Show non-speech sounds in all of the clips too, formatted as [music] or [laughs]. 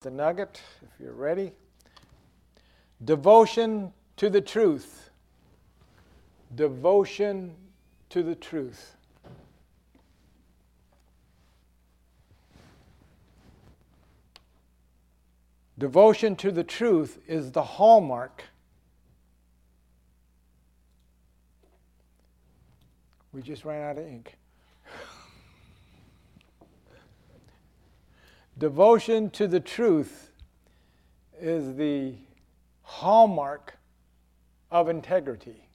the nugget, if you're ready. Devotion to the truth. Devotion to the truth. Devotion to the truth is the hallmark. We just ran out of ink. Devotion to the truth is the hallmark of integrity.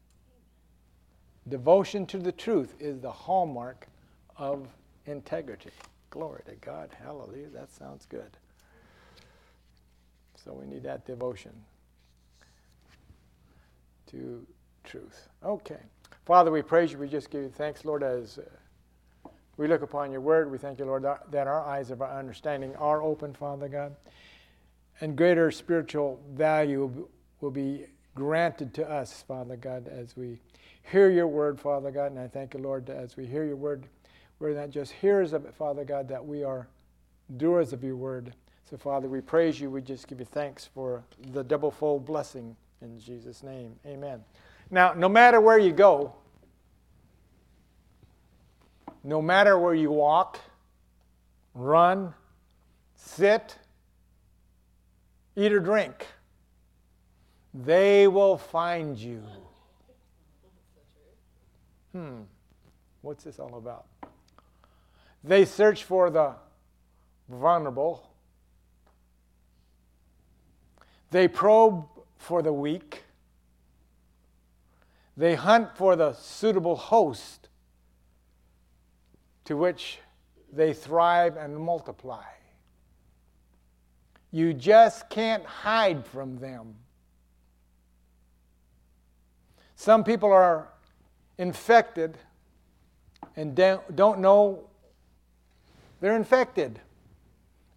Devotion to the truth is the hallmark of integrity. Glory to God. Hallelujah. That sounds good. So we need that devotion to truth. Okay. Father, we praise you. We just give you thanks, Lord, as. Uh, we look upon your word. We thank you, Lord, that our eyes of our understanding are open, Father God. And greater spiritual value will be granted to us, Father God, as we hear your word, Father God. And I thank you, Lord, as we hear your word, we're not just hearers of it, Father God, that we are doers of your word. So, Father, we praise you. We just give you thanks for the double fold blessing in Jesus' name. Amen. Now, no matter where you go, no matter where you walk, run, sit, eat or drink, they will find you. Hmm, what's this all about? They search for the vulnerable, they probe for the weak, they hunt for the suitable host to which they thrive and multiply. You just can't hide from them. Some people are infected and don't know they're infected.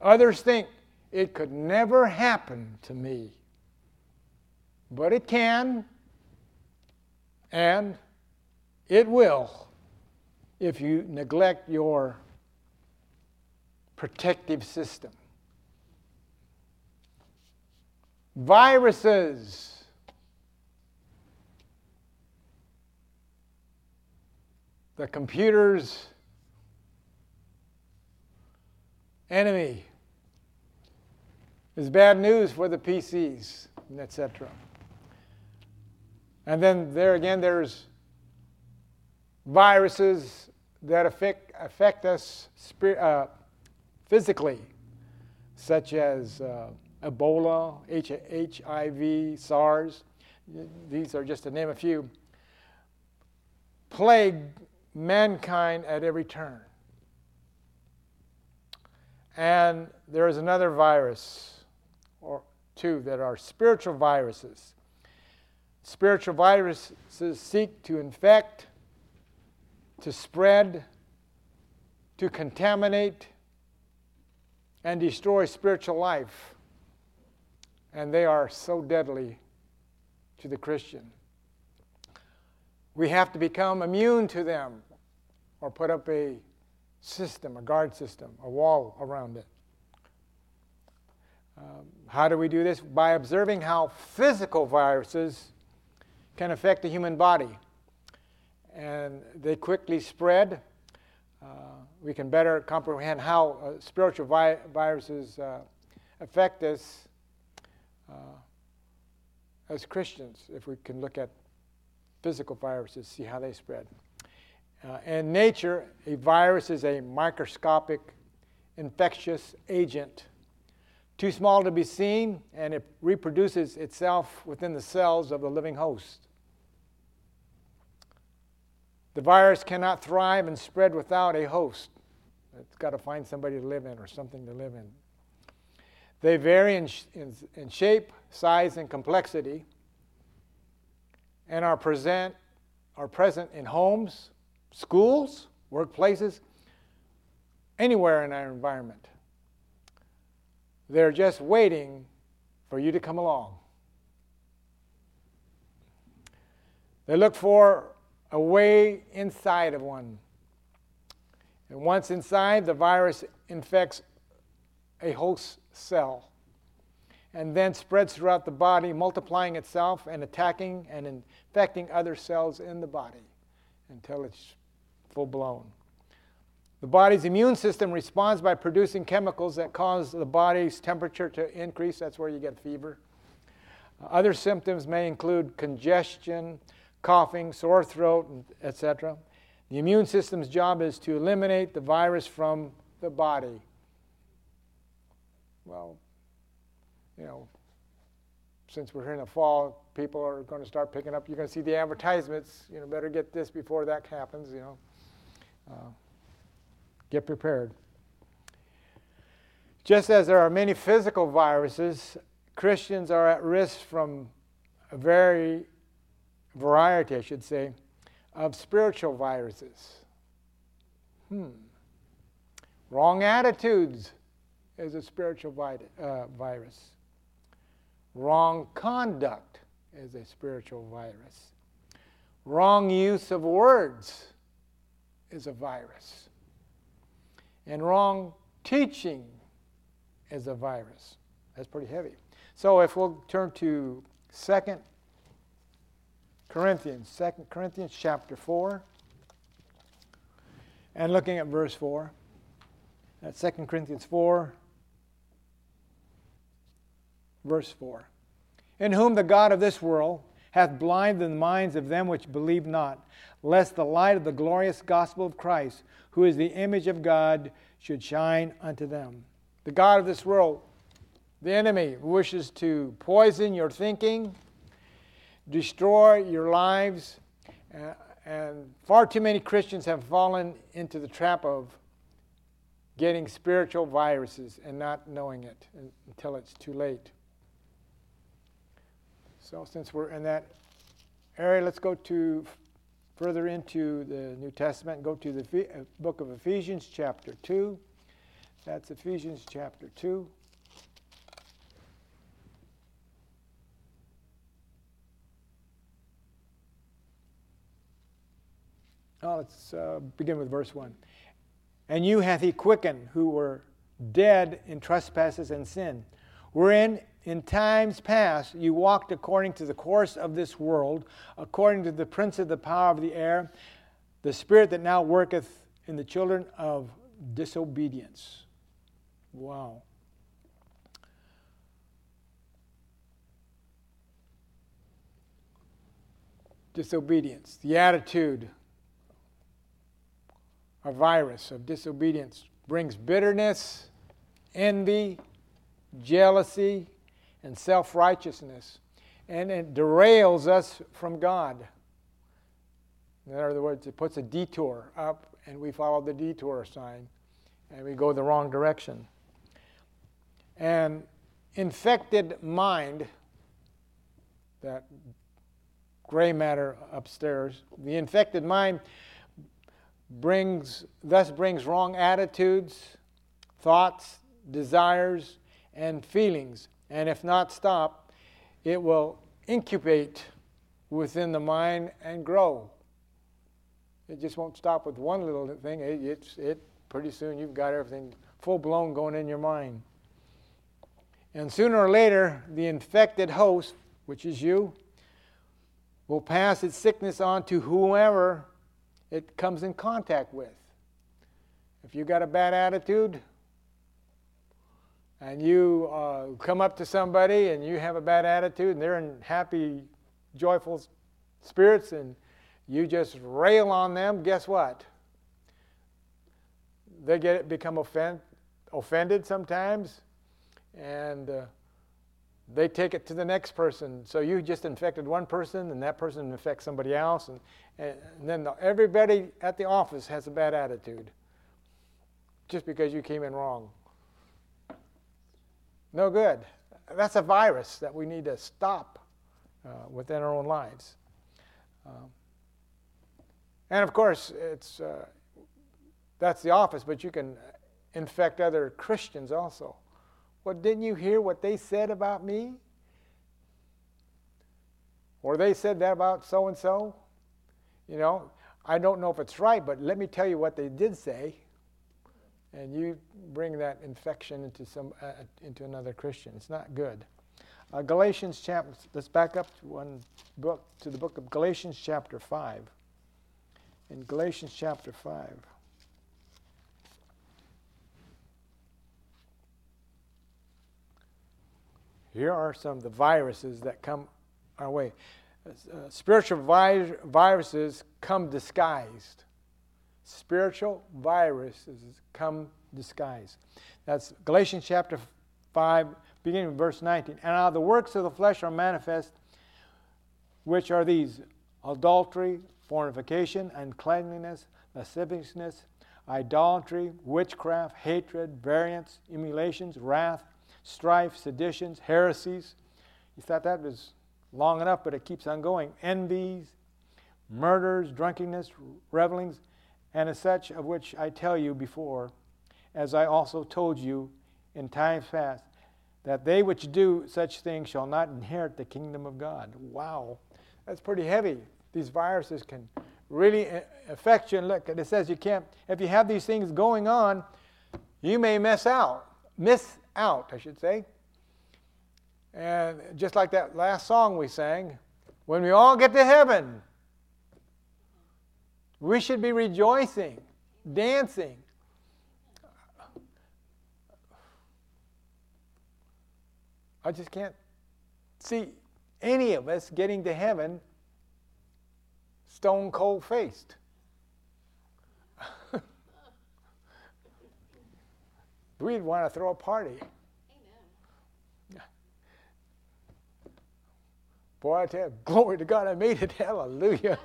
Others think it could never happen to me. But it can, and it will if you neglect your protective system. Viruses. The computer's enemy is bad news for the PCs, etc. And then there again, there's viruses that affect, affect us uh, physically, such as uh, Ebola, H- HIV, SARS. These are just to name a few. Plague mankind at every turn. And there is another virus or two that are spiritual viruses. Spiritual viruses seek to infect to spread, to contaminate, and destroy spiritual life. And they are so deadly to the Christian. We have to become immune to them or put up a system, a guard system, a wall around it. Um, how do we do this? By observing how physical viruses can affect the human body and they quickly spread. Uh, we can better comprehend how uh, spiritual vi- viruses uh, affect us uh, as Christians if we can look at physical viruses, see how they spread. Uh, in nature, a virus is a microscopic infectious agent, too small to be seen, and it reproduces itself within the cells of the living host. The virus cannot thrive and spread without a host. It's got to find somebody to live in or something to live in. They vary in, in, in shape, size, and complexity, and are present, are present in homes, schools, workplaces, anywhere in our environment. They're just waiting for you to come along. They look for a way inside of one. And once inside, the virus infects a host cell. and then spreads throughout the body, multiplying itself and attacking and infecting other cells in the body until it's full blown. The body's immune system responds by producing chemicals that cause the body's temperature to increase. That's where you get fever. Other symptoms may include congestion, coughing, sore throat, etc. The immune system's job is to eliminate the virus from the body. Well, you know, since we're here in the fall, people are going to start picking up. You're going to see the advertisements. You know, better get this before that happens. You know, uh, get prepared. Just as there are many physical viruses, Christians are at risk from a very variety, I should say, of spiritual viruses. Hmm. Wrong attitudes is a spiritual uh, virus. Wrong conduct is a spiritual virus. Wrong use of words is a virus. And wrong teaching is a virus. That's pretty heavy. So if we'll turn to 2 Corinthians, 2 Corinthians chapter 4, and looking at verse 4. That's 2 Corinthians 4, verse 4. In whom the God of this world hath blinded the minds of them which believe not, lest the light of the glorious gospel of Christ, who is the image of God, should shine unto them. The God of this world, the enemy, wishes to poison your thinking, destroy your lives, uh, and far too many Christians have fallen into the trap of getting spiritual viruses and not knowing it until it's too late. So, since we're in that area, let's go to further into the New Testament. And go to the uh, book of Ephesians, chapter 2. That's Ephesians, chapter 2. Let's uh, begin with verse 1. And you hath he quickened who were dead in trespasses and sin, wherein in times past you walked according to the course of this world, according to the prince of the power of the air, the spirit that now worketh in the children of disobedience. Wow. Disobedience, the attitude, a virus of disobedience brings bitterness, envy, jealousy, and self righteousness. And it derails us from God. In other words, it puts a detour up, and we follow the detour sign, and we go the wrong direction. And infected mind, that gray matter upstairs, the infected mind brings thus brings wrong attitudes, thoughts, desires, and feelings and if not stopped, it will incubate within the mind and grow. It just won't stop with one little thing. It, it's, it pretty soon you've got everything full blown going in your mind. And sooner or later, the infected host, which is you, will pass its sickness on to whoever it comes in contact with. If you've got a bad attitude, and you uh, come up to somebody and you have a bad attitude and they're in happy, joyful spirits and you just rail on them, guess what? They get become offend, offended sometimes and uh, they take it to the next person. So you just infected one person and that person infects somebody else and, and then the, everybody at the office has a bad attitude just because you came in wrong. No good. That's a virus that we need to stop uh, within our own lives. Um, and of course, it's, uh, that's the office, but you can infect other Christians also. Well, didn't you hear what they said about me? Or they said that about so and so? You know, I don't know if it's right, but let me tell you what they did say and you bring that infection into some uh, into another Christian. It's not good. Uh, Galatians chapter, let's back up to one book, to the book of Galatians chapter 5. In Galatians chapter 5. Here are some of the viruses that come our way. Uh, spiritual vi- viruses come disguised. Spiritual viruses come disguised. That's Galatians chapter 5, beginning with verse 19. And now the works of the flesh are manifest, which are these adultery, fornication, uncleanliness, lasciviousness, idolatry, witchcraft, hatred, variance, emulations, wrath, strife, seditions, heresies. You thought that was long enough, but it keeps on going. Envies, murders, drunkenness, revelings, and as such of which I tell you before, as I also told you in times past, that they which do such things shall not inherit the kingdom of God. Wow, that's pretty heavy. These viruses can really affect you. And look, it says you can't, if you have these things going on, you may miss out. Miss out, I should say. And just like that last song we sang, when we all get to heaven, we should be rejoicing, dancing. I just can't see any of us getting to heaven stone cold faced. We'd want to throw a party. Amen. Boy, I tell you, glory to God, I made it. [laughs] Hallelujah.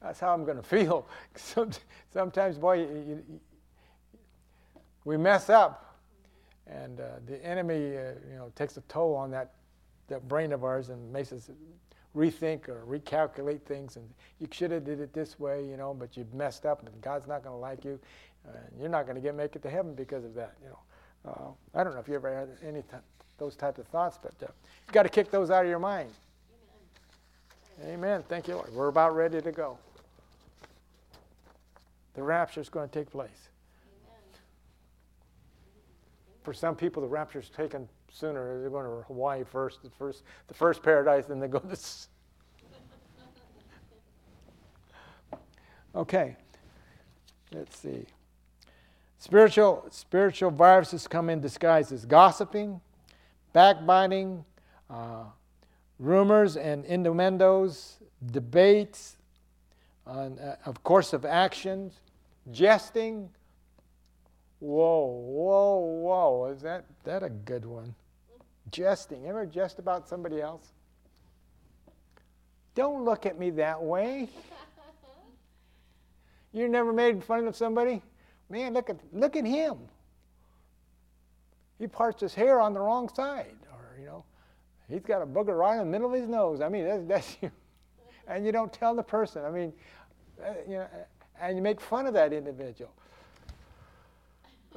That's how I'm going to feel. [laughs] Sometimes, boy, you, you, we mess up, and uh, the enemy, uh, you know, takes a toll on that, that brain of ours and makes us rethink or recalculate things. And you should have did it this way, you know, but you've messed up, and God's not going to like you. Uh, you're not going to get make it to heaven because of that, you know. Uh, I don't know if you ever had any t- those type of thoughts, but uh, you've got to kick those out of your mind. Amen. Amen. Thank you, Lord. We're about ready to go. The rapture is going to take place. Amen. For some people, the rapture is taken sooner. They're going to Hawaii first, the first, the first paradise, then they go to. [laughs] okay. Let's see. Spiritual, spiritual viruses come in disguises gossiping, backbiting, uh, rumors and innuendos, debates, uh, of course of actions, jesting. Whoa, whoa, whoa. Is that, that a good one? Jesting. Ever jest about somebody else? Don't look at me that way. [laughs] You never made fun of somebody? Man, look at, look at him. He parts his hair on the wrong side. Or, you know, he's got a booger right in the middle of his nose. I mean, that's, that's you. [laughs] And you don't tell the person. I mean, uh, you know, and you make fun of that individual.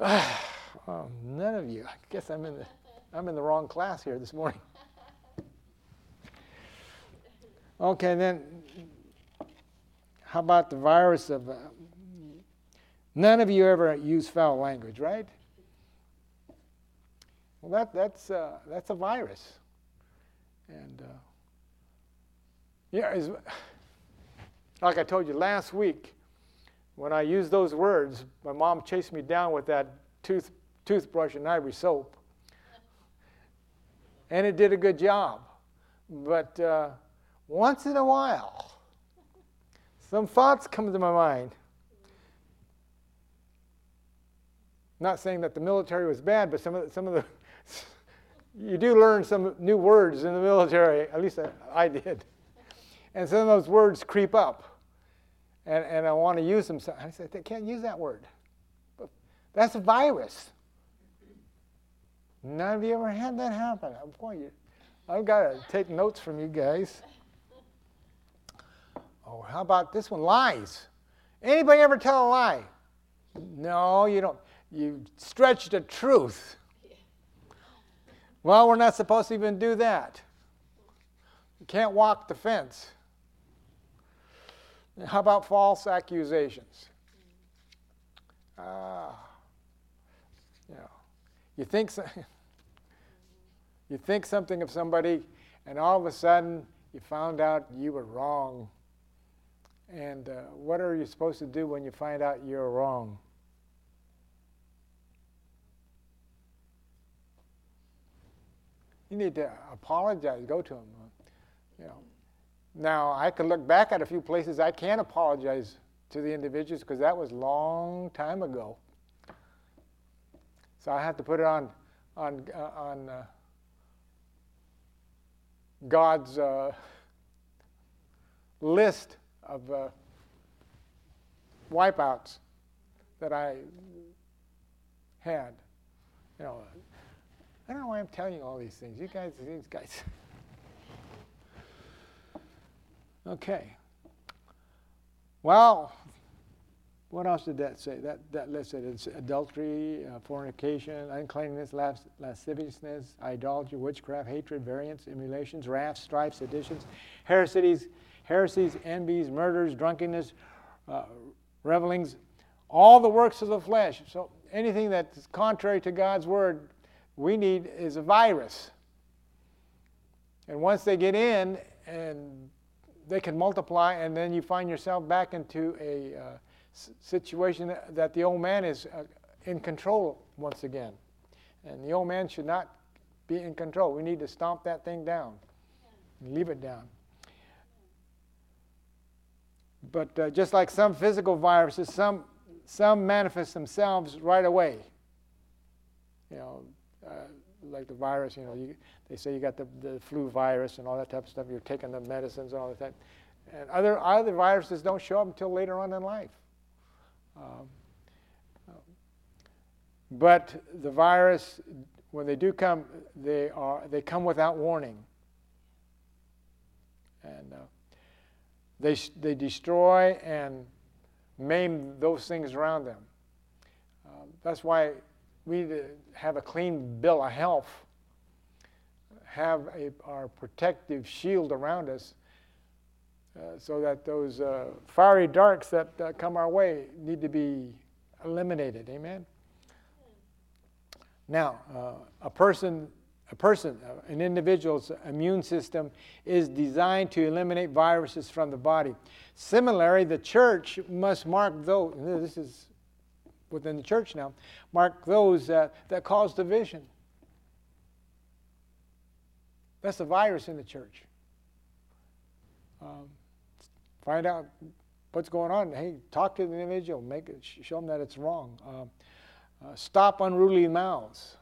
[sighs] oh, none of you. I guess I'm in the, I'm in the wrong class here this morning. [laughs] Okay, then how about the virus of. Uh, none of you ever use foul language, right? Well, that, that's, uh, that's a virus. And uh, yeah, [sighs] like I told you last week, when I used those words, my mom chased me down with that tooth, toothbrush and ivory soap. And it did a good job. But uh, once in a while, some thoughts come to my mind. Not saying that the military was bad, but some of the, some of the [laughs] you do learn some new words in the military. At least I, I did, and some of those words creep up, and, and I want to use them. So I said, I can't use that word. That's a virus. None of you ever had that happen. Boy, you, I've got to take notes from you guys. Oh, how about this one? Lies. Anybody ever tell a lie? No, you don't. You stretch the truth. Well, we're not supposed to even do that. You can't walk the fence. How about false accusations? Ah, you know, you think so, [laughs] You think something of somebody, and all of a sudden you found out you were wrong. And uh, what are you supposed to do when you find out you're wrong? You need to apologize. Go to them. You know. Now I could look back at a few places I can't apologize to the individuals because that was long time ago. So I have to put it on on uh, on uh, God's uh, list of uh, wipeouts that I had. You know, I don't know why I'm telling you all these things. You guys, these guys. [laughs] okay. Well, what else did that say? That, that listed it's adultery, uh, fornication, uncleanness, las- lasciviousness, idolatry, witchcraft, hatred, variance, emulations, wrath, strife, seditions, heresies, heresies, envies, murders, drunkenness, uh, revelings, all the works of the flesh. So anything that's contrary to God's word, we need is a virus. And once they get in, and they can multiply, and then you find yourself back into a uh, situation that the old man is uh, in control once again. And the old man should not be in control. We need to stomp that thing down, leave it down. But uh, just like some physical viruses, some, some manifest themselves right away. You know, uh, like the virus, you know, you, they say you got the, the flu virus and all that type of stuff. You're taking the medicines and all that. And other, other viruses don't show up until later on in life. Um, but the virus, when they do come, they, are, they come without warning. And uh, they, they destroy and maim those things around them. Um, that's why we need to have a clean bill of health, have a, our protective shield around us uh, so that those uh, fiery darts that uh, come our way need to be eliminated. Amen. Now, uh, a person, a person, uh, an individual's immune system is designed to eliminate viruses from the body. Similarly, the church must mark those. This is within the church now. Mark those that cause division. That's the virus in the church. Um, Find out what's going on. Hey, talk to the individual. Make it, show them that it's wrong. Uh, uh, stop unruly mouths.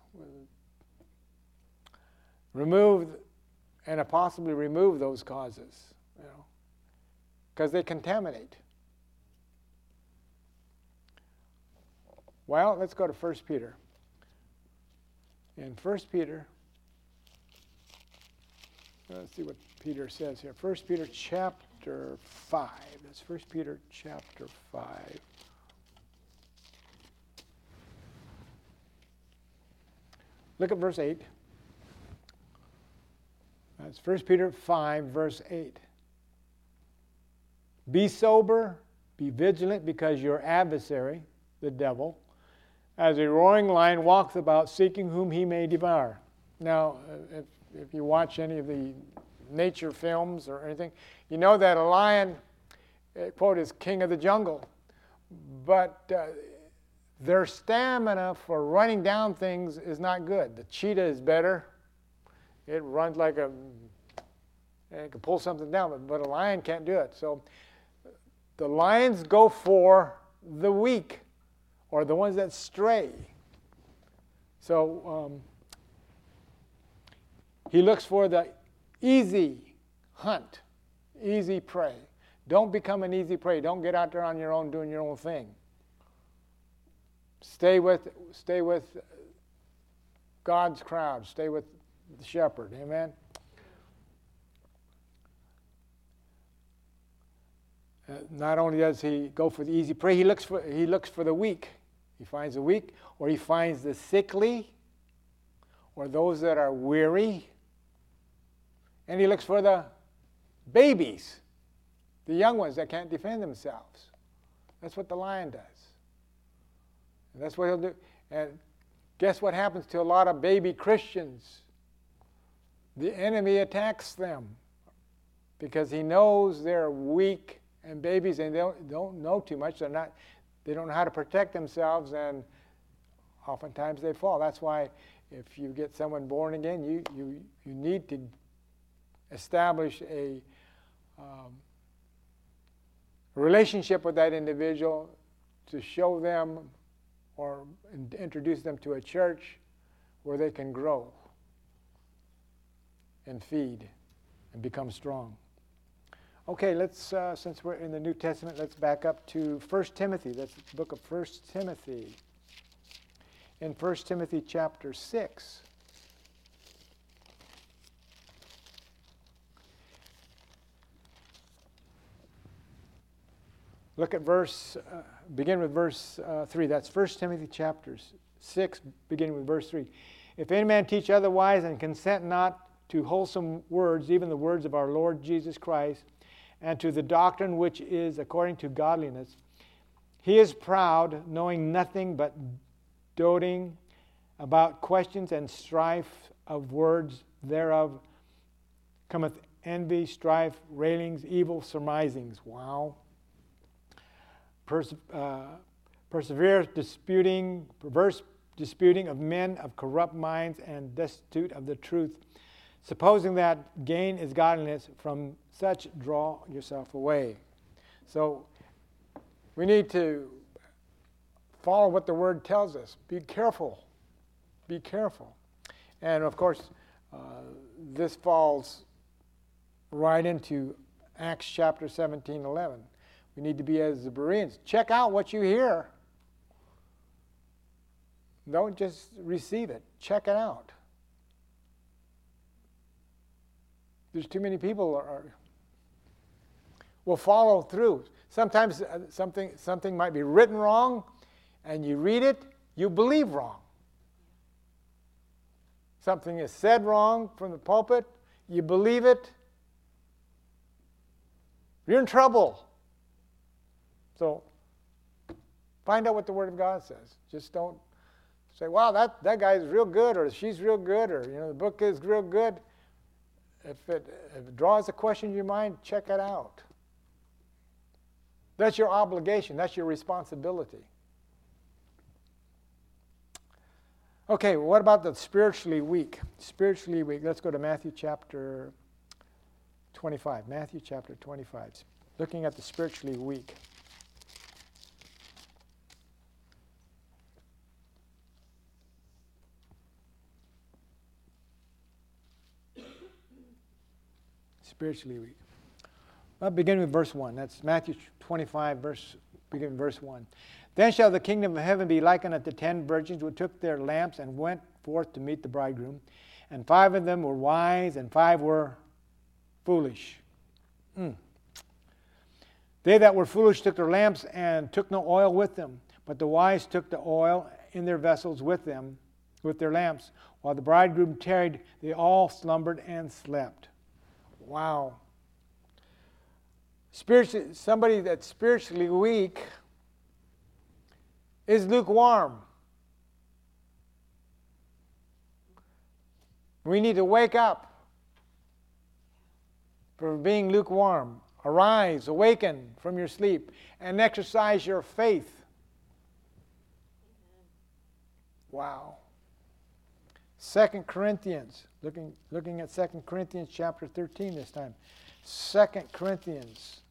Remove and possibly remove those causes, you know, because they contaminate. Well, let's go to 1 Peter. In 1 Peter, let's see what Peter says here. 1 Peter chapter chapter 5. That's 1 Peter chapter 5. Look at verse 8. That's 1 Peter 5, verse 8. Be sober, be vigilant, because your adversary, the devil, as a roaring lion, walks about seeking whom he may devour. Now, if, if you watch any of the nature films or anything, you know that a lion, eh, quote, is king of the jungle, but uh, their stamina for running down things is not good. The cheetah is better. It runs like a, it can pull something down, but a lion can't do it. So the lions go for the weak or the ones that stray. So um, he looks for the easy hunt, easy prey. Don't become an easy prey. Don't get out there on your own doing your own thing. Stay with, stay with God's crowd. Stay with the shepherd. Amen. Uh, not only does he go for the easy prey, he looks for, he looks for the weak. He finds the weak, or he finds the sickly, or those that are weary, and he looks for the babies, the young ones that can't defend themselves. That's what the lion does. And that's what he'll do. And guess what happens to a lot of baby Christians? the enemy attacks them because he knows they're weak and babies and they don't, don't know too much. They're not, they don't know how to protect themselves and oftentimes they fall. That's why if you get someone born again, you, you, you need to establish a um, relationship with that individual to show them or introduce them to a church where they can grow and feed and become strong. Okay, let's, uh, since we're in the New Testament, let's back up to 1 Timothy. That's the book of 1 Timothy. In 1 Timothy chapter 6. Look at verse, uh, begin with verse uh, 3. That's 1 Timothy chapter 6, beginning with verse 3. If any man teach otherwise and consent not to wholesome words, even the words of our Lord Jesus Christ, and to the doctrine which is according to godliness. He is proud, knowing nothing but doting about questions and strife of words thereof cometh envy, strife, railings, evil surmisings. Wow. Perse- uh, persevere disputing, perverse disputing of men of corrupt minds and destitute of the truth Supposing that gain is godliness, from such draw yourself away. So we need to follow what the word tells us. Be careful. Be careful. And of course, uh, this falls right into Acts chapter 17 11. We need to be as the Bereans. Check out what you hear. Don't just receive it, check it out. There's too many people are, will follow through. Sometimes uh, something, something might be written wrong, and you read it, you believe wrong. Something is said wrong from the pulpit, you believe it, you're in trouble. So find out what the Word of God says. Just don't say, wow, that, that guy's real good, or she's real good, or you know, the book is real good if it, if it draws a question in your mind, check it out. That's your obligation, that's your responsibility. Okay, what about the spiritually weak? Spiritually weak. Let's go to Matthew chapter 25. Matthew chapter 25. Looking at the spiritually weak. Spiritually weak. Well, begin with verse 1. That's Matthew 25, verse, begin with verse 1. Then shall the kingdom of heaven be likened unto ten virgins who took their lamps and went forth to meet the bridegroom. And five of them were wise, and five were foolish. Mm. They that were foolish took their lamps and took no oil with them, but the wise took the oil in their vessels with them, with their lamps. While the bridegroom tarried, they all slumbered and slept. Wow. Spiritually, somebody that's spiritually weak is lukewarm. We need to wake up from being lukewarm. Arise, awaken from your sleep, and exercise your faith. Wow. Second Corinthians, looking, looking at Second Corinthians chapter 13 this time. Second Corinthians.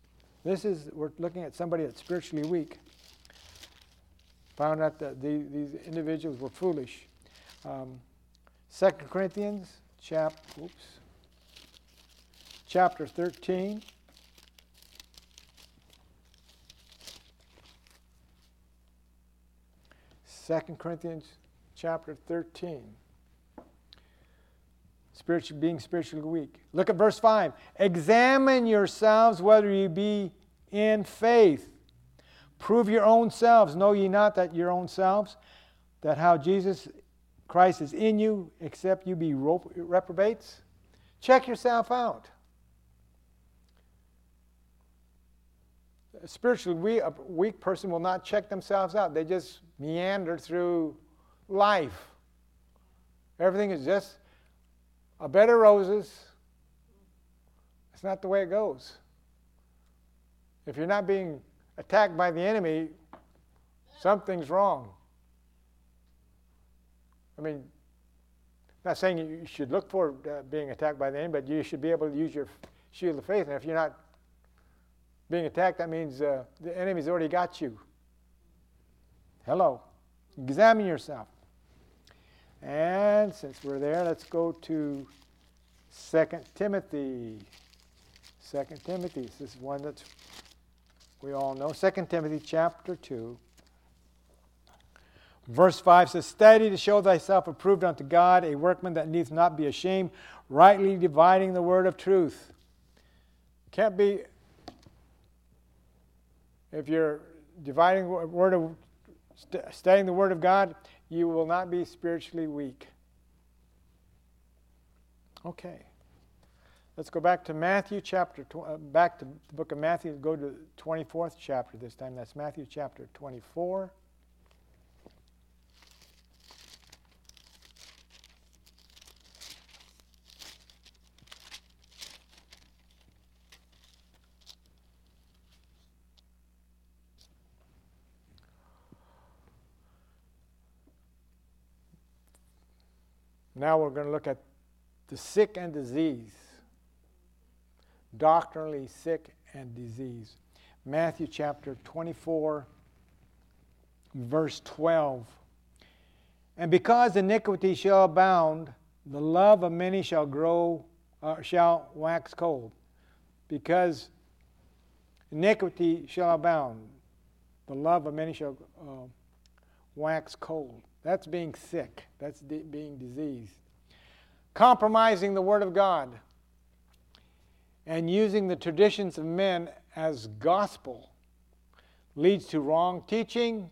This is, we're looking at somebody that's spiritually weak. Found out that the, these individuals were foolish. Um, 2 Corinthians chap, oops, chapter 13. Second Corinthians chapter 13 spiritually, being spiritually weak. Look at verse 5. Examine yourselves whether you be in faith. Prove your own selves. Know ye not that your own selves, that how Jesus Christ is in you, except you be reprobates? Check yourself out. A spiritually weak person will not check themselves out. They just meander through life. Everything is just a bed of roses. It's not the way it goes. If you're not being attacked by the enemy, something's wrong. I mean, not saying you should look for uh, being attacked by the enemy, but you should be able to use your shield of faith. And if you're not being attacked, that means uh, the enemy's already got you. Hello. Examine yourself. And since we're there, let's go to 2 Timothy. 2 Timothy. This is one that we all know. 2 Timothy chapter 2. Verse 5 says, Study to show thyself approved unto God, a workman that needs not be ashamed, rightly dividing the word of truth. Can't be, if you're dividing word of, studying the word of God, you will not be spiritually weak. Okay. Let's go back to Matthew chapter, tw- uh, back to the book of Matthew, go to the 24th chapter this time. That's Matthew chapter 24. Now we're going to look at the sick and disease. Doctrinally sick and disease. Matthew chapter 24, verse 12. And because iniquity shall abound, the love of many shall grow, uh, shall wax cold. Because iniquity shall abound, the love of many shall uh, wax cold. That's being sick. That's de- being diseased. Compromising the Word of God and using the traditions of men as gospel leads to wrong teaching,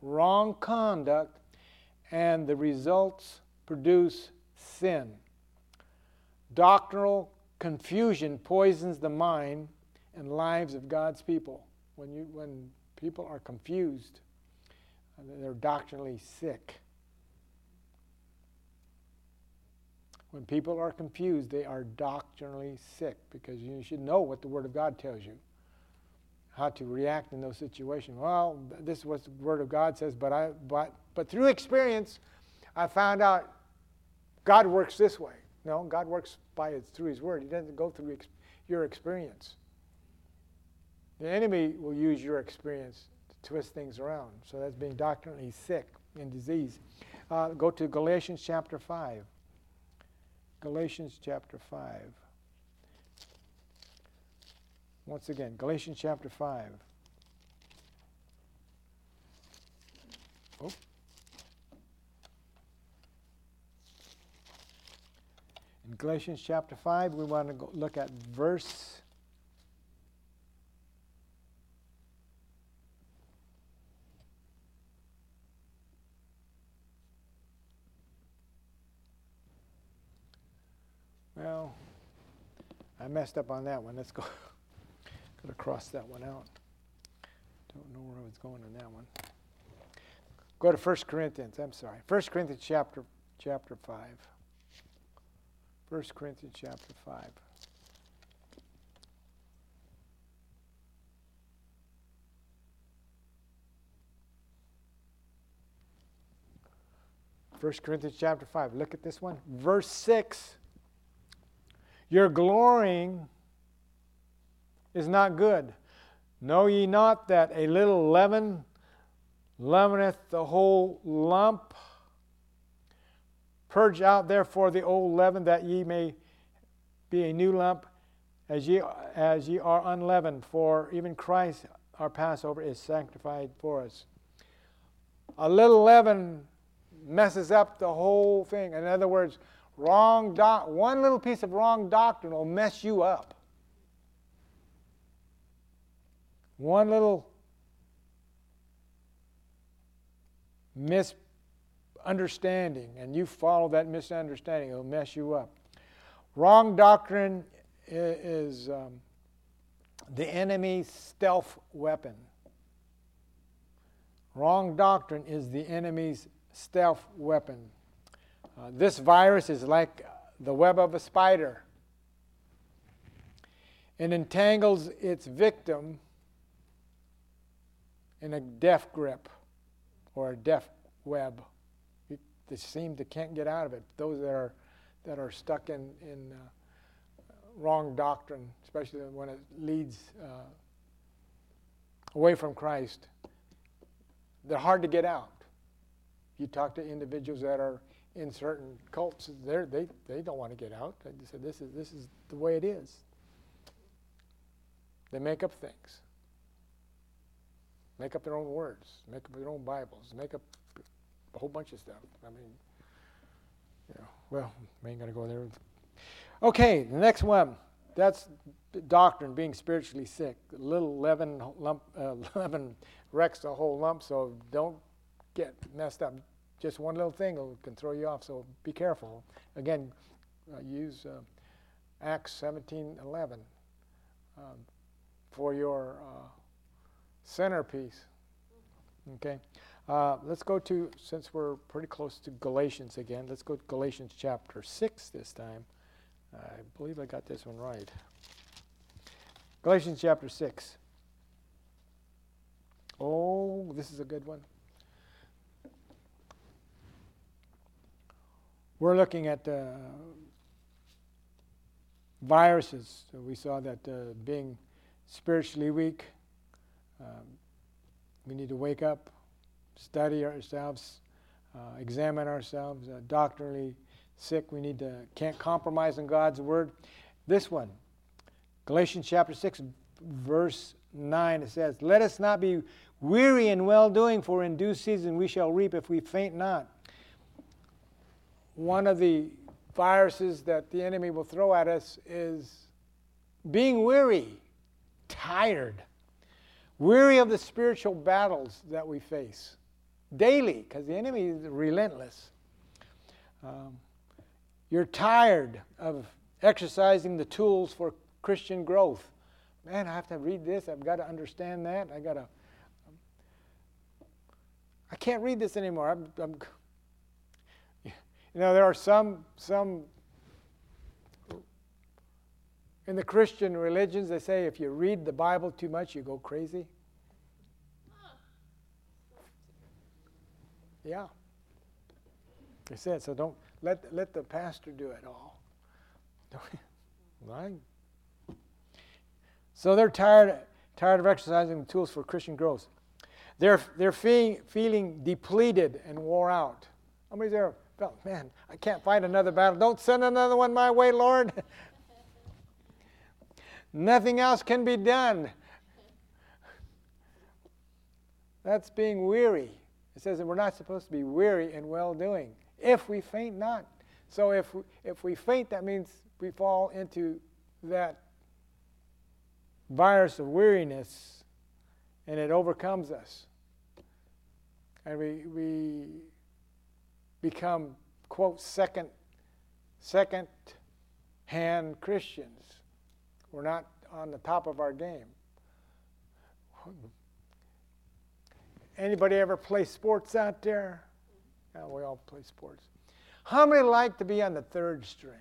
wrong conduct, and the results produce sin. Doctrinal confusion poisons the mind and lives of God's people. When, you, when people are confused, they're doctrinally sick. When people are confused, they are doctrinally sick because you should know what the Word of God tells you, how to react in those situations. Well, this is what the Word of God says, but I but but through experience, I found out God works this way. No, God works by it through His Word. He doesn't go through ex- your experience. The enemy will use your experience twist things around. So that's being doctrinally sick and disease. Uh, go to Galatians chapter 5. Galatians chapter 5. Once again, Galatians chapter 5. Oh. In Galatians chapter 5, we want to look at verse Well, I messed up on that one. Let's go. [laughs] Got to cross that one out. Don't know where I was going on that one. Go to 1 Corinthians. I'm sorry. 1 Corinthians chapter chapter 5. 1 Corinthians chapter 5. First Corinthians chapter 5. Look at this one. Verse 6. Your glorying is not good. Know ye not that a little leaven leaveneth the whole lump? Purge out therefore the old leaven, that ye may be a new lump, as ye, as ye are unleavened. For even Christ, our Passover, is sanctified for us. A little leaven messes up the whole thing. In other words, Wrong doc- one little piece of wrong doctrine will mess you up. One little misunderstanding, and you follow that misunderstanding, it'll mess you up. Wrong doctrine is um, the enemy's stealth weapon. Wrong doctrine is the enemy's stealth weapon. Uh, this virus is like the web of a spider and entangles its victim in a death grip or a death web. They seem to can't get out of it. Those that are that are stuck in in uh, wrong doctrine, especially when it leads uh, away from Christ, they're hard to get out. You talk to individuals that are in certain cults, they they don't want to get out. They say this is this is the way it is. They make up things. Make up their own words. Make up their own Bibles. Make up a whole bunch of stuff. I mean, you know, well, we ain't going to go there. Okay, the next one. That's doctrine, being spiritually sick. A little leaven, lump, uh, [laughs] leaven wrecks the whole lump, so don't get messed up. Just one little thing can throw you off, so be careful. Again, uh, use uh, Acts 17 11 um, for your uh, centerpiece. Okay? Uh, let's go to, since we're pretty close to Galatians again, let's go to Galatians chapter 6 this time. I believe I got this one right. Galatians chapter 6. Oh, this is a good one. We're looking at uh, viruses. So we saw that uh, being spiritually weak, um, we need to wake up, study ourselves, uh, examine ourselves. Uh, doctrinally sick, we need to can't compromise on God's word. This one, Galatians chapter six, verse nine, it says, "Let us not be weary in well doing, for in due season we shall reap if we faint not." One of the viruses that the enemy will throw at us is being weary, tired weary of the spiritual battles that we face daily, because the enemy is relentless. Um, you're tired of exercising the tools for Christian growth. Man, I have to read this. I've got to understand that. I got to. I can't read this anymore. I'm, I'm, you know, there are some some in the Christian religions, they say if you read the Bible too much, you go crazy. Yeah. They said, so don't let, let the pastor do it all. [laughs] So they're tired, tired of exercising the tools for Christian growth. They're, they're feeling, feeling depleted and wore out. How many there felt, man, I can't find another battle. Don't send another one my way, Lord. [laughs] Nothing else can be done. That's being weary. It says that we're not supposed to be weary in well doing if we faint not. So if we, if we faint, that means we fall into that virus of weariness and it overcomes us. And we, we become, quote, second, second hand Christians. We're not on the top of our game. Anybody ever play sports out there? Yeah, we all play sports. How many like to be on the third string?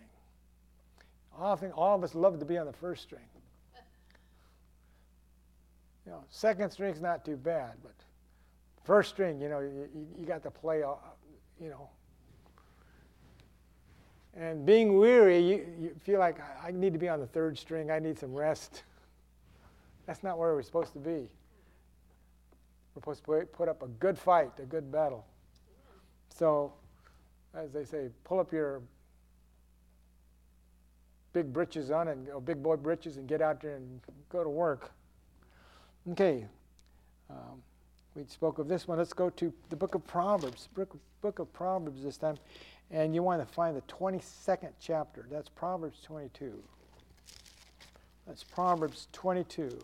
I think all of us love to be on the first string. You know, second string's not too bad, but first string, you know, you, you got to play, uh, you know, and being weary, you, you feel like I need to be on the third string. I need some rest. That's not where we're supposed to be. We're supposed to put up a good fight, a good battle. So, as they say, pull up your big britches on and or big boy britches and get out there and go to work. Okay. Um, we spoke of this one. Let's go to the book of Proverbs. Book, book of Proverbs this time. And you want to find the 22nd chapter. That's Proverbs 22. That's Proverbs 22.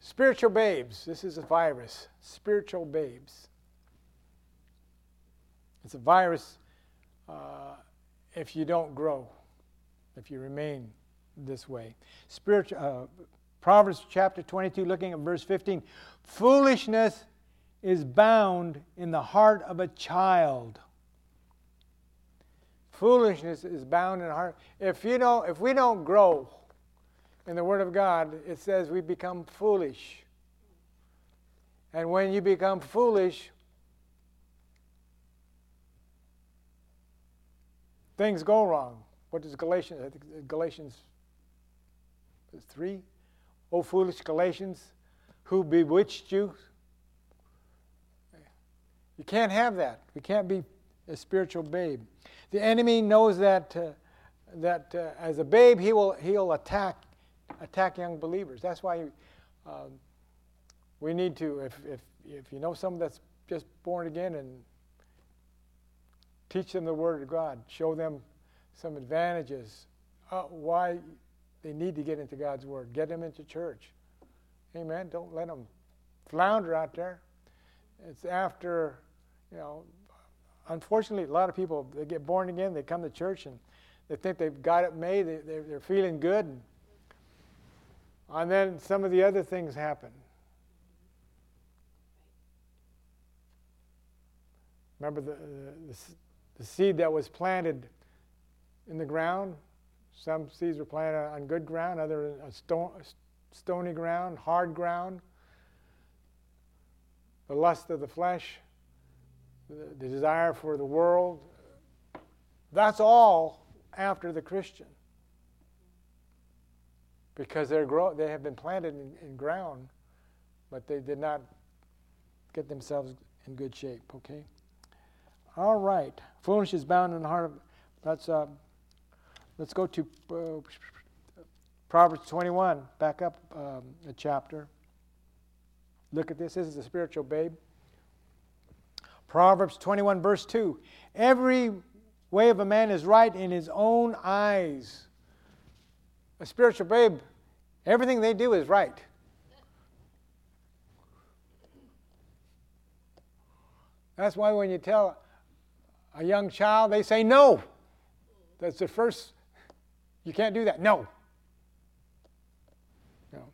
Spiritual babes. This is a virus. Spiritual babes. It's a virus uh, if you don't grow, if you remain this way. Uh, Proverbs chapter 22, looking at verse 15. Foolishness is bound in the heart of a child. Foolishness is bound in the heart. If you know, if we don't grow in the Word of God, it says we become foolish. And when you become foolish, things go wrong. What does Galatians? Galatians three. O foolish Galatians, who bewitched you? You can't have that. We can't be a spiritual babe. The enemy knows that uh, that uh, as a babe he will he'll attack attack young believers. That's why um, we need to if if if you know someone that's just born again and teach them the word of God, show them some advantages, uh, why they need to get into God's word, get them into church. Amen. Don't let them flounder out there. It's after, you know, unfortunately, a lot of people they get born again, they come to church and they think they've got it made, they, they're, they're feeling good, and, then some of the other things happen. Remember the, the seed that was planted in the ground? Some seeds were planted on good ground, other on stony ground, hard ground. The lust of the flesh, the desire for the world. That's all after the Christian. Because they're grow, they have been planted in, in ground, but they did not get themselves in good shape, okay? All right. Foolish is bound in the heart of. That's. Uh, let's go to uh, Proverbs 21. Back up um, a chapter. Look at this. This is a spiritual babe. Proverbs 21, verse 2. Every way of a man is right in his own eyes. A spiritual babe, everything they do is right. That's why when you tell a young child, they say no. That's the first, you can't do that. No. no.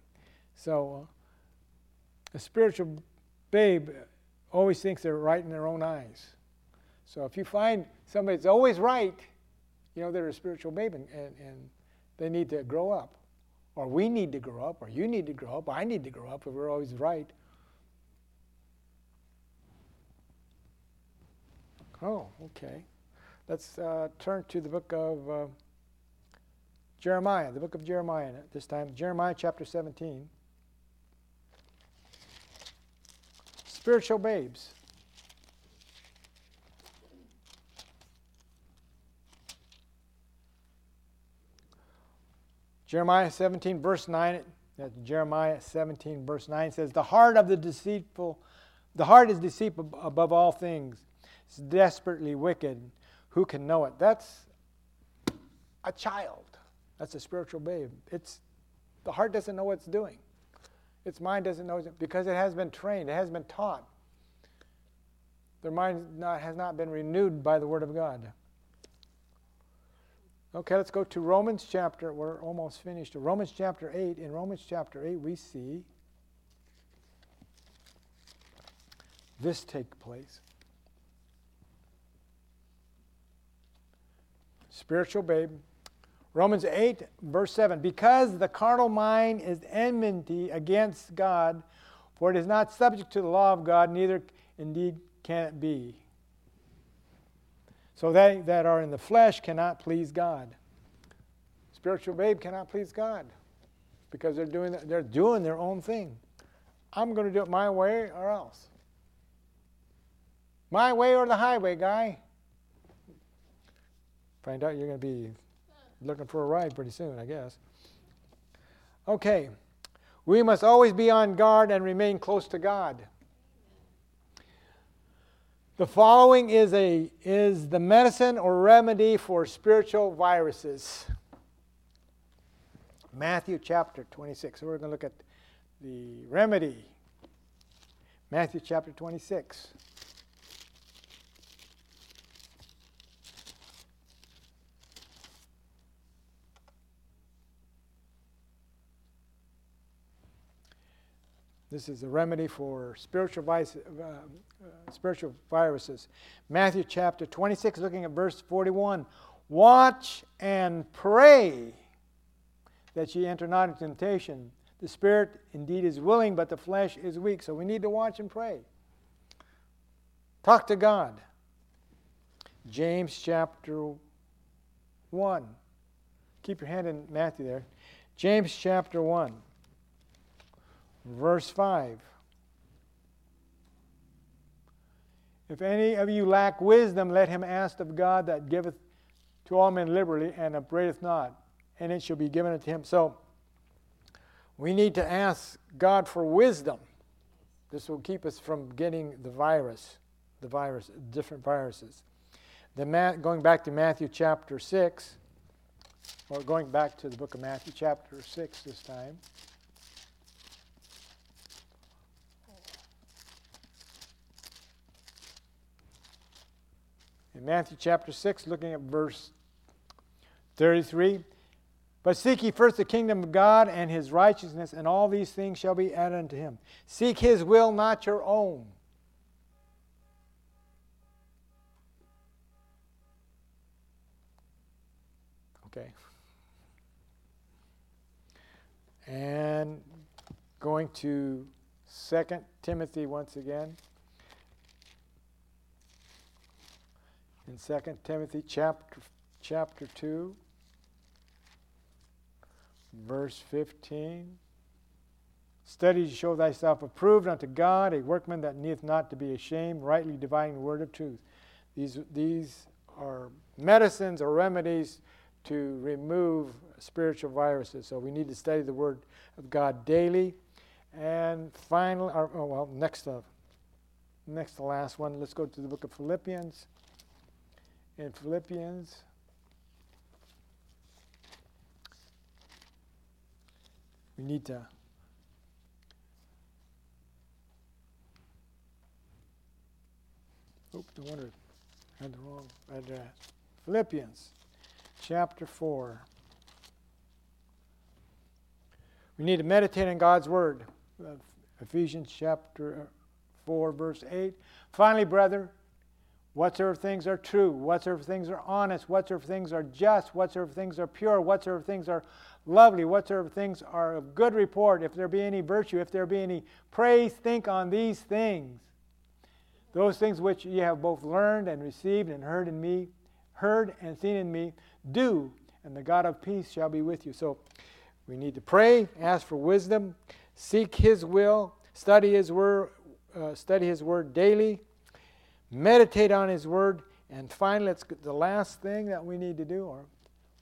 So, uh, a spiritual babe always thinks they're right in their own eyes. So, if you find somebody that's always right, you know they're a spiritual babe and, and, and they need to grow up. Or we need to grow up, or you need to grow up, I need to grow up if we're always right. Oh, okay. Let's uh, turn to the book of uh, Jeremiah, the book of Jeremiah this time. Jeremiah chapter 17. Spiritual babes. Jeremiah 17, verse 9. Jeremiah 17, verse 9 says, The heart of the deceitful, the heart is deceitful above all things it's desperately wicked. Who can know it? That's a child. That's a spiritual babe. It's the heart doesn't know what it's doing. Its mind doesn't know it because it has been trained, it has been taught. Their mind not, has not been renewed by the Word of God. Okay, let's go to Romans chapter. We're almost finished. Romans chapter 8. In Romans chapter 8, we see this take place. Spiritual babe. Romans 8, verse 7 Because the carnal mind is enmity against God, for it is not subject to the law of God, neither indeed can it be. So they that are in the flesh cannot please God. Spiritual babe cannot please God because they're doing, they're doing their own thing. I'm going to do it my way or else. My way or the highway, guy. Find out you're going to be looking for a ride pretty soon, I guess. Okay. We must always be on guard and remain close to God. The following is, a, is the medicine or remedy for spiritual viruses. Matthew chapter 26. So we're going to look at the remedy. Matthew chapter 26. This is a remedy for spiritual, vice, uh, uh, spiritual viruses. Matthew chapter 26, looking at verse 41. Watch and pray that ye enter not into temptation. The spirit indeed is willing, but the flesh is weak. So we need to watch and pray. Talk to God. James chapter 1. Keep your hand in Matthew there. James chapter 1, verse 5. If any of you lack wisdom, let him ask of God that giveth to all men liberally and upbraideth not, and it shall be given unto him. So we need to ask God for wisdom. This will keep us from getting the virus, the virus, different viruses. The Then going back to Matthew chapter 6, or going back to the book of Matthew chapter 6 this time. In Matthew chapter 6, looking at verse 33, but seek ye first the kingdom of God and his righteousness, and all these things shall be added unto him. Seek his will, not your own. Okay. And going to 2 Timothy once again. In 2 Timothy chapter, chapter 2, verse 15. Study to show thyself approved unto God, a workman that needeth not to be ashamed, rightly dividing the word of truth. These, these are medicines or remedies to remove spiritual viruses. So we need to study the Word of God daily. And finally, oh well, next uh, next to last one, let's go to the book of Philippians. In Philippians, we need to Oops, no wonder I had the wrong address. Philippians chapter 4. We need to meditate on God's Word. Ephesians chapter 4, verse 8. Finally, brother, whatsoever things are true, whatsoever things are honest, whatsoever things are just, whatsoever things are pure, whatsoever things are lovely, whatsoever things are of good report, if there be any virtue, if there be any praise, think on these things. Those things which ye have both learned and received and heard in me, heard and seen in me, do, and the God of peace shall be with you. So we need to pray, ask for wisdom, seek His will, study His word, uh, study His word daily, meditate on His word, and finally, it's the last thing that we need to do, or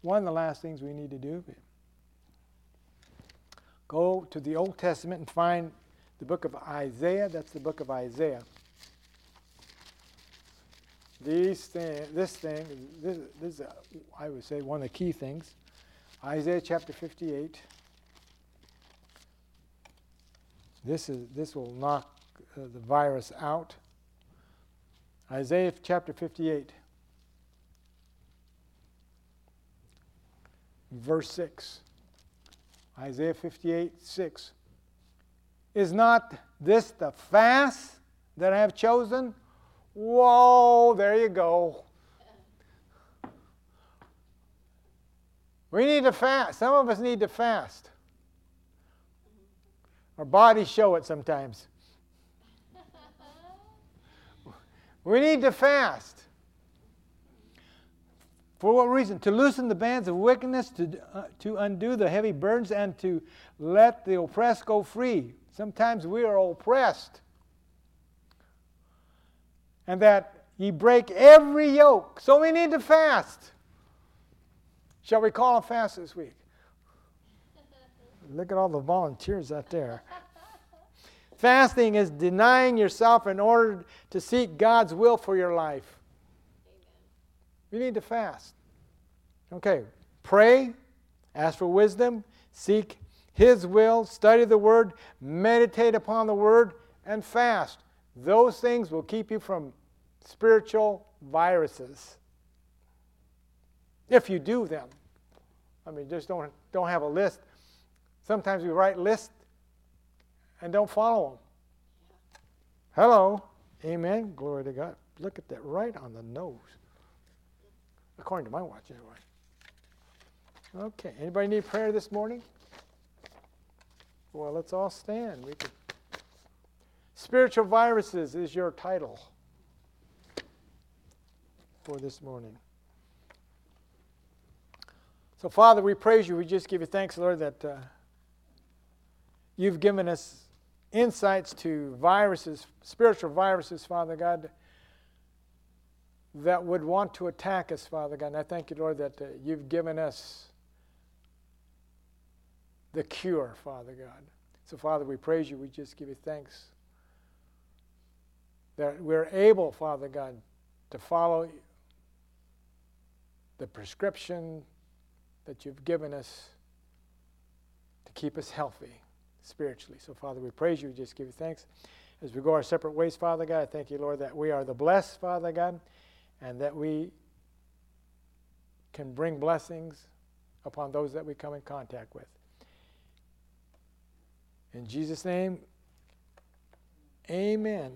one of the last things we need to do. Go to the Old Testament and find the book of Isaiah. That's the book of Isaiah these thing, this thing, this, this is, I would say, one of the key things. Isaiah chapter 58. This, is, this will knock uh, the virus out. Isaiah chapter 58, verse 6. Isaiah 58, 6. Is not this the fast that I have chosen? Whoa, there you go. We need to fast. Some of us need to fast. Our bodies show it sometimes. We need to fast. For what reason? To loosen the bands of wickedness, to, uh, to undo the heavy burdens, and to let the oppressed go free. Sometimes we are oppressed and that ye break every yoke. So we need to fast. Shall we call a fast this week? [laughs] Look at all the volunteers out there. Fasting is denying yourself in order to seek God's will for your life. You need to fast. Okay, pray, ask for wisdom, seek His will, study the Word, meditate upon the Word, and fast. Those things will keep you from spiritual viruses. If you do them. I mean, just don't, don't have a list. Sometimes we write lists and don't follow them. Hello. Amen. Glory to God. Look at that right on the nose. According to my watch, anyway. Okay. Anybody need prayer this morning? Well, let's all stand. We can. Spiritual viruses is your title for this morning. So, Father, we praise you. We just give you thanks, Lord, that uh, you've given us insights to viruses, spiritual viruses, Father God, that would want to attack us, Father God. And I thank you, Lord, that uh, you've given us the cure, Father God. So, Father, we praise you. We just give you thanks that we're able, Father God, to follow the prescription that you've given us to keep us healthy spiritually. So, Father, we praise you. We just give you thanks. As we go our separate ways, Father God, I thank you, Lord, that we are the blessed, Father God, and that we can bring blessings upon those that we come in contact with. In Jesus' name, amen.